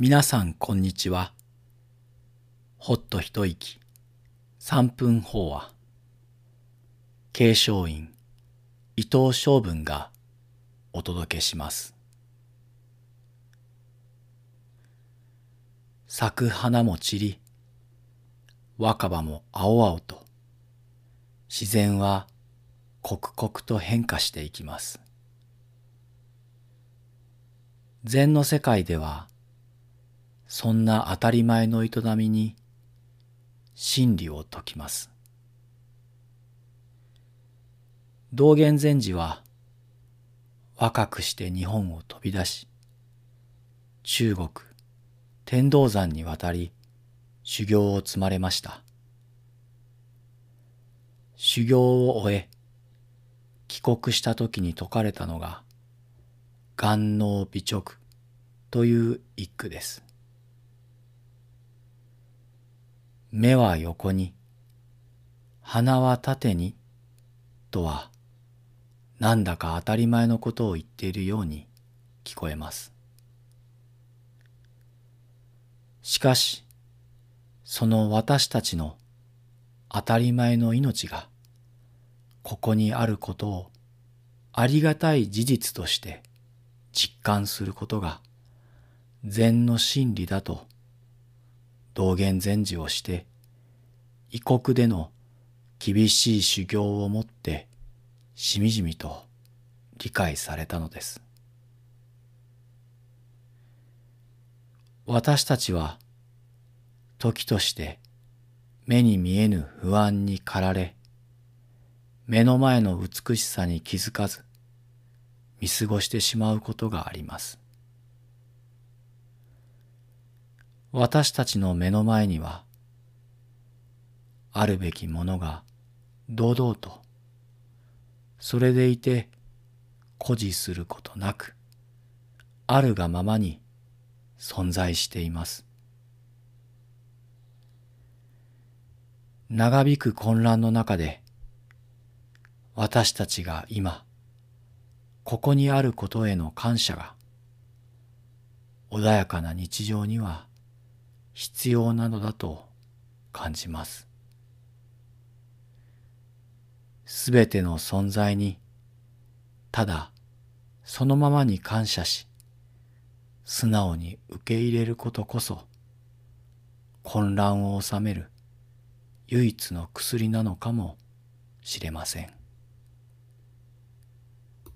皆さんこんにちは。ほっと一息、三分法話。継承院、伊藤昌文がお届けします。咲く花も散り、若葉も青々と、自然は刻々と変化していきます。禅の世界では、そんな当たり前の営みに真理を説きます。道元禅師は若くして日本を飛び出し、中国、天道山に渡り修行を積まれました。修行を終え、帰国した時に説かれたのが、眼能美直という一句です。目は横に、鼻は縦に、とは、なんだか当たり前のことを言っているように聞こえます。しかし、その私たちの当たり前の命が、ここにあることをありがたい事実として実感することが禅の真理だと道元禅師をして異国での厳しい修行をもってしみじみと理解されたのです。私たちは時として目に見えぬ不安に駆られ目の前の美しさに気づかず見過ごしてしまうことがあります。私たちの目の前にはあるべきものが堂々とそれでいて誇示することなくあるがままに存在しています。長引く混乱の中で私たちが今ここにあることへの感謝が穏やかな日常には必要なのだと感じます。すべての存在にただそのままに感謝し素直に受け入れることこそ混乱を収める唯一の薬なのかもしれません。